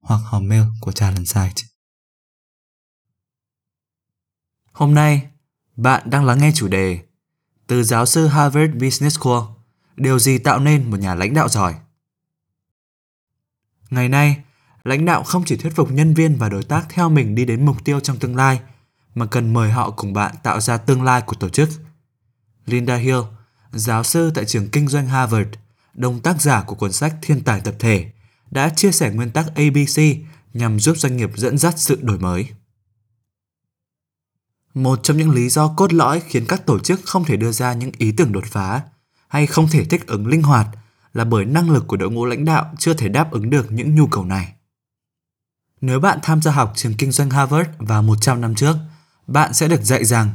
hoặc hòm mail của Talent Site. Hôm nay, bạn đang lắng nghe chủ đề từ giáo sư Harvard Business School, điều gì tạo nên một nhà lãnh đạo giỏi? Ngày nay, lãnh đạo không chỉ thuyết phục nhân viên và đối tác theo mình đi đến mục tiêu trong tương lai, mà cần mời họ cùng bạn tạo ra tương lai của tổ chức. Linda Hill, giáo sư tại trường kinh doanh Harvard, đồng tác giả của cuốn sách Thiên tài tập thể, đã chia sẻ nguyên tắc ABC nhằm giúp doanh nghiệp dẫn dắt sự đổi mới. Một trong những lý do cốt lõi khiến các tổ chức không thể đưa ra những ý tưởng đột phá hay không thể thích ứng linh hoạt là bởi năng lực của đội ngũ lãnh đạo chưa thể đáp ứng được những nhu cầu này. Nếu bạn tham gia học trường kinh doanh Harvard vào 100 năm trước, bạn sẽ được dạy rằng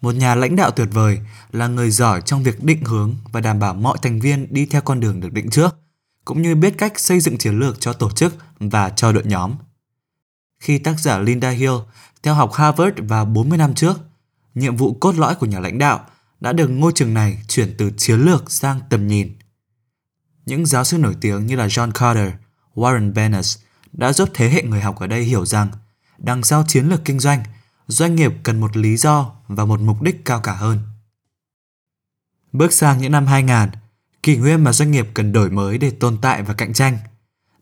một nhà lãnh đạo tuyệt vời là người giỏi trong việc định hướng và đảm bảo mọi thành viên đi theo con đường được định trước – cũng như biết cách xây dựng chiến lược cho tổ chức và cho đội nhóm. Khi tác giả Linda Hill theo học Harvard vào 40 năm trước, nhiệm vụ cốt lõi của nhà lãnh đạo đã được ngôi trường này chuyển từ chiến lược sang tầm nhìn. Những giáo sư nổi tiếng như là John Carter, Warren Bennis đã giúp thế hệ người học ở đây hiểu rằng đằng sau chiến lược kinh doanh, doanh nghiệp cần một lý do và một mục đích cao cả hơn. Bước sang những năm 2000, kỷ nguyên mà doanh nghiệp cần đổi mới để tồn tại và cạnh tranh.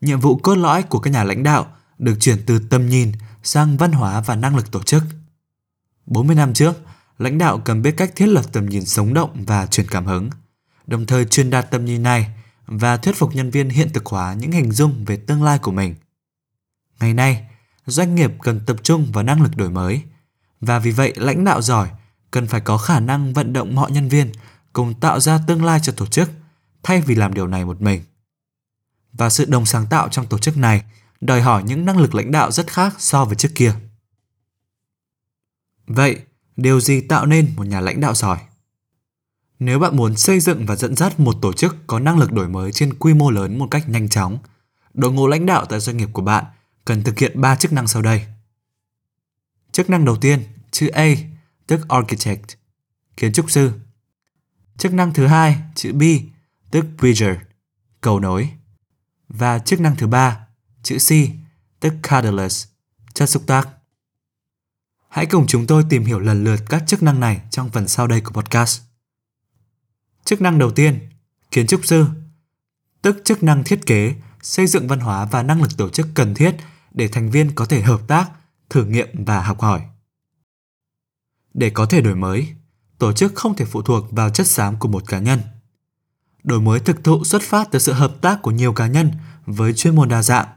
Nhiệm vụ cốt lõi của các nhà lãnh đạo được chuyển từ tầm nhìn sang văn hóa và năng lực tổ chức. 40 năm trước, lãnh đạo cần biết cách thiết lập tầm nhìn sống động và truyền cảm hứng, đồng thời truyền đạt tầm nhìn này và thuyết phục nhân viên hiện thực hóa những hình dung về tương lai của mình. Ngày nay, doanh nghiệp cần tập trung vào năng lực đổi mới và vì vậy lãnh đạo giỏi cần phải có khả năng vận động mọi nhân viên cùng tạo ra tương lai cho tổ chức – thay vì làm điều này một mình. Và sự đồng sáng tạo trong tổ chức này đòi hỏi những năng lực lãnh đạo rất khác so với trước kia. Vậy, điều gì tạo nên một nhà lãnh đạo giỏi? Nếu bạn muốn xây dựng và dẫn dắt một tổ chức có năng lực đổi mới trên quy mô lớn một cách nhanh chóng, đội ngũ lãnh đạo tại doanh nghiệp của bạn cần thực hiện 3 chức năng sau đây. Chức năng đầu tiên, chữ A, tức Architect, kiến trúc sư. Chức năng thứ hai, chữ B, tức bridger, cầu nối. Và chức năng thứ ba, chữ C, tức catalyst, chất xúc tác. Hãy cùng chúng tôi tìm hiểu lần lượt các chức năng này trong phần sau đây của podcast. Chức năng đầu tiên, kiến trúc sư, tức chức năng thiết kế, xây dựng văn hóa và năng lực tổ chức cần thiết để thành viên có thể hợp tác, thử nghiệm và học hỏi. Để có thể đổi mới, tổ chức không thể phụ thuộc vào chất xám của một cá nhân – đổi mới thực thụ xuất phát từ sự hợp tác của nhiều cá nhân với chuyên môn đa dạng.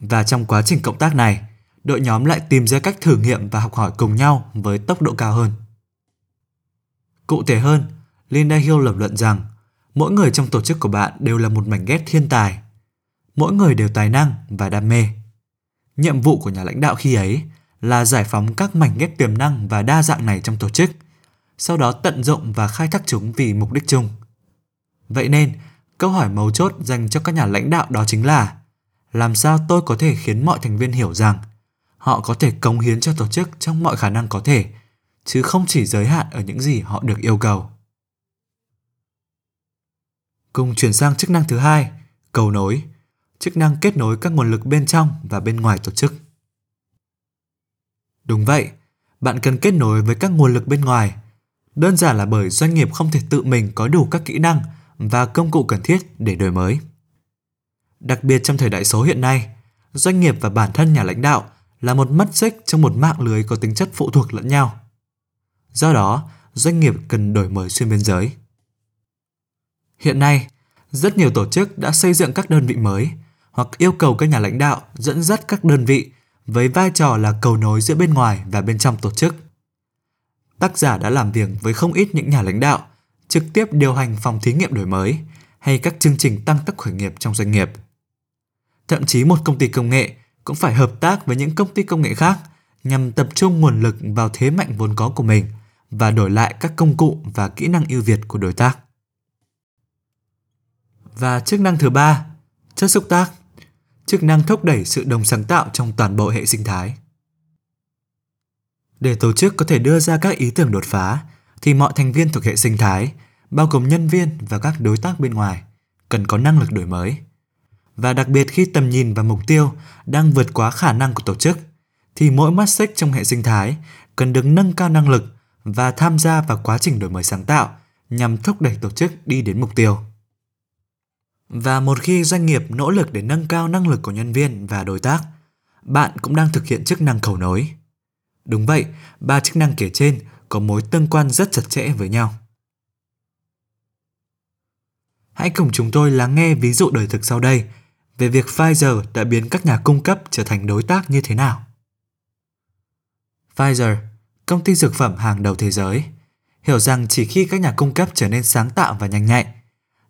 Và trong quá trình cộng tác này, đội nhóm lại tìm ra cách thử nghiệm và học hỏi cùng nhau với tốc độ cao hơn. Cụ thể hơn, Linda Hill lập luận rằng mỗi người trong tổ chức của bạn đều là một mảnh ghép thiên tài. Mỗi người đều tài năng và đam mê. Nhiệm vụ của nhà lãnh đạo khi ấy là giải phóng các mảnh ghép tiềm năng và đa dạng này trong tổ chức, sau đó tận dụng và khai thác chúng vì mục đích chung – Vậy nên, câu hỏi mấu chốt dành cho các nhà lãnh đạo đó chính là làm sao tôi có thể khiến mọi thành viên hiểu rằng họ có thể cống hiến cho tổ chức trong mọi khả năng có thể, chứ không chỉ giới hạn ở những gì họ được yêu cầu. Cùng chuyển sang chức năng thứ hai, cầu nối, chức năng kết nối các nguồn lực bên trong và bên ngoài tổ chức. Đúng vậy, bạn cần kết nối với các nguồn lực bên ngoài. Đơn giản là bởi doanh nghiệp không thể tự mình có đủ các kỹ năng và công cụ cần thiết để đổi mới. Đặc biệt trong thời đại số hiện nay, doanh nghiệp và bản thân nhà lãnh đạo là một mắt xích trong một mạng lưới có tính chất phụ thuộc lẫn nhau. Do đó, doanh nghiệp cần đổi mới xuyên biên giới. Hiện nay, rất nhiều tổ chức đã xây dựng các đơn vị mới hoặc yêu cầu các nhà lãnh đạo dẫn dắt các đơn vị với vai trò là cầu nối giữa bên ngoài và bên trong tổ chức. Tác giả đã làm việc với không ít những nhà lãnh đạo trực tiếp điều hành phòng thí nghiệm đổi mới hay các chương trình tăng tốc khởi nghiệp trong doanh nghiệp. Thậm chí một công ty công nghệ cũng phải hợp tác với những công ty công nghệ khác nhằm tập trung nguồn lực vào thế mạnh vốn có của mình và đổi lại các công cụ và kỹ năng ưu việt của đối tác. Và chức năng thứ ba, chất xúc tác, chức năng thúc đẩy sự đồng sáng tạo trong toàn bộ hệ sinh thái. Để tổ chức có thể đưa ra các ý tưởng đột phá, thì mọi thành viên thuộc hệ sinh thái, bao gồm nhân viên và các đối tác bên ngoài, cần có năng lực đổi mới. Và đặc biệt khi tầm nhìn và mục tiêu đang vượt quá khả năng của tổ chức, thì mỗi mắt xích trong hệ sinh thái cần được nâng cao năng lực và tham gia vào quá trình đổi mới sáng tạo nhằm thúc đẩy tổ chức đi đến mục tiêu. Và một khi doanh nghiệp nỗ lực để nâng cao năng lực của nhân viên và đối tác, bạn cũng đang thực hiện chức năng cầu nối. Đúng vậy, ba chức năng kể trên có mối tương quan rất chặt chẽ với nhau. Hãy cùng chúng tôi lắng nghe ví dụ đời thực sau đây về việc Pfizer đã biến các nhà cung cấp trở thành đối tác như thế nào. Pfizer, công ty dược phẩm hàng đầu thế giới, hiểu rằng chỉ khi các nhà cung cấp trở nên sáng tạo và nhanh nhạy,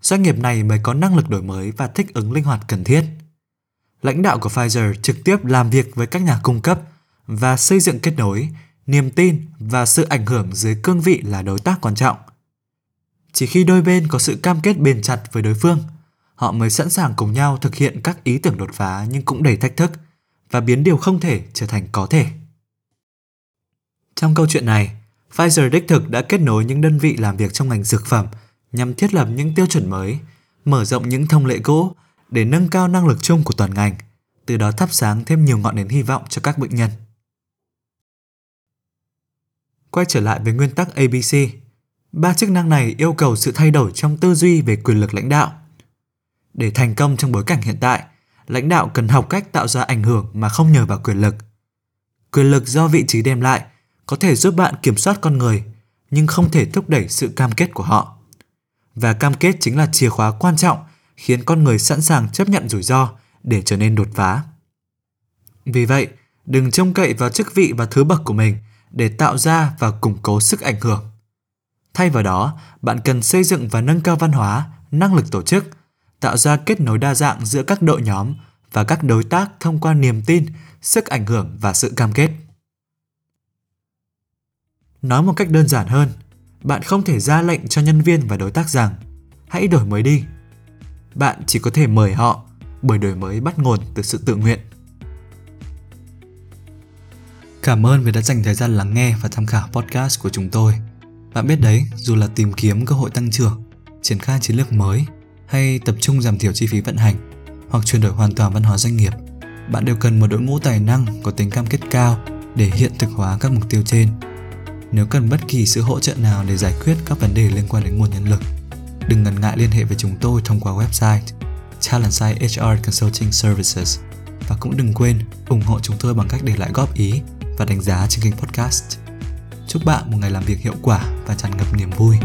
doanh nghiệp này mới có năng lực đổi mới và thích ứng linh hoạt cần thiết. Lãnh đạo của Pfizer trực tiếp làm việc với các nhà cung cấp và xây dựng kết nối, niềm tin và sự ảnh hưởng dưới cương vị là đối tác quan trọng. Chỉ khi đôi bên có sự cam kết bền chặt với đối phương, họ mới sẵn sàng cùng nhau thực hiện các ý tưởng đột phá nhưng cũng đầy thách thức và biến điều không thể trở thành có thể. Trong câu chuyện này, Pfizer đích thực đã kết nối những đơn vị làm việc trong ngành dược phẩm nhằm thiết lập những tiêu chuẩn mới, mở rộng những thông lệ cũ để nâng cao năng lực chung của toàn ngành, từ đó thắp sáng thêm nhiều ngọn nến hy vọng cho các bệnh nhân. Quay trở lại với nguyên tắc ABC, ba chức năng này yêu cầu sự thay đổi trong tư duy về quyền lực lãnh đạo. Để thành công trong bối cảnh hiện tại, lãnh đạo cần học cách tạo ra ảnh hưởng mà không nhờ vào quyền lực. Quyền lực do vị trí đem lại có thể giúp bạn kiểm soát con người, nhưng không thể thúc đẩy sự cam kết của họ. Và cam kết chính là chìa khóa quan trọng khiến con người sẵn sàng chấp nhận rủi ro để trở nên đột phá. Vì vậy, đừng trông cậy vào chức vị và thứ bậc của mình để tạo ra và củng cố sức ảnh hưởng. Thay vào đó, bạn cần xây dựng và nâng cao văn hóa, năng lực tổ chức, tạo ra kết nối đa dạng giữa các đội nhóm và các đối tác thông qua niềm tin, sức ảnh hưởng và sự cam kết. Nói một cách đơn giản hơn, bạn không thể ra lệnh cho nhân viên và đối tác rằng hãy đổi mới đi. Bạn chỉ có thể mời họ bởi đổi mới bắt nguồn từ sự tự nguyện. Cảm ơn vì đã dành thời gian lắng nghe và tham khảo podcast của chúng tôi. Bạn biết đấy, dù là tìm kiếm cơ hội tăng trưởng, triển khai chiến lược mới hay tập trung giảm thiểu chi phí vận hành hoặc chuyển đổi hoàn toàn văn hóa doanh nghiệp, bạn đều cần một đội ngũ tài năng có tính cam kết cao để hiện thực hóa các mục tiêu trên. Nếu cần bất kỳ sự hỗ trợ nào để giải quyết các vấn đề liên quan đến nguồn nhân lực, đừng ngần ngại liên hệ với chúng tôi thông qua website Talentside HR Consulting Services và cũng đừng quên ủng hộ chúng tôi bằng cách để lại góp ý và đánh giá trên kênh podcast. Chúc bạn một ngày làm việc hiệu quả và tràn ngập niềm vui.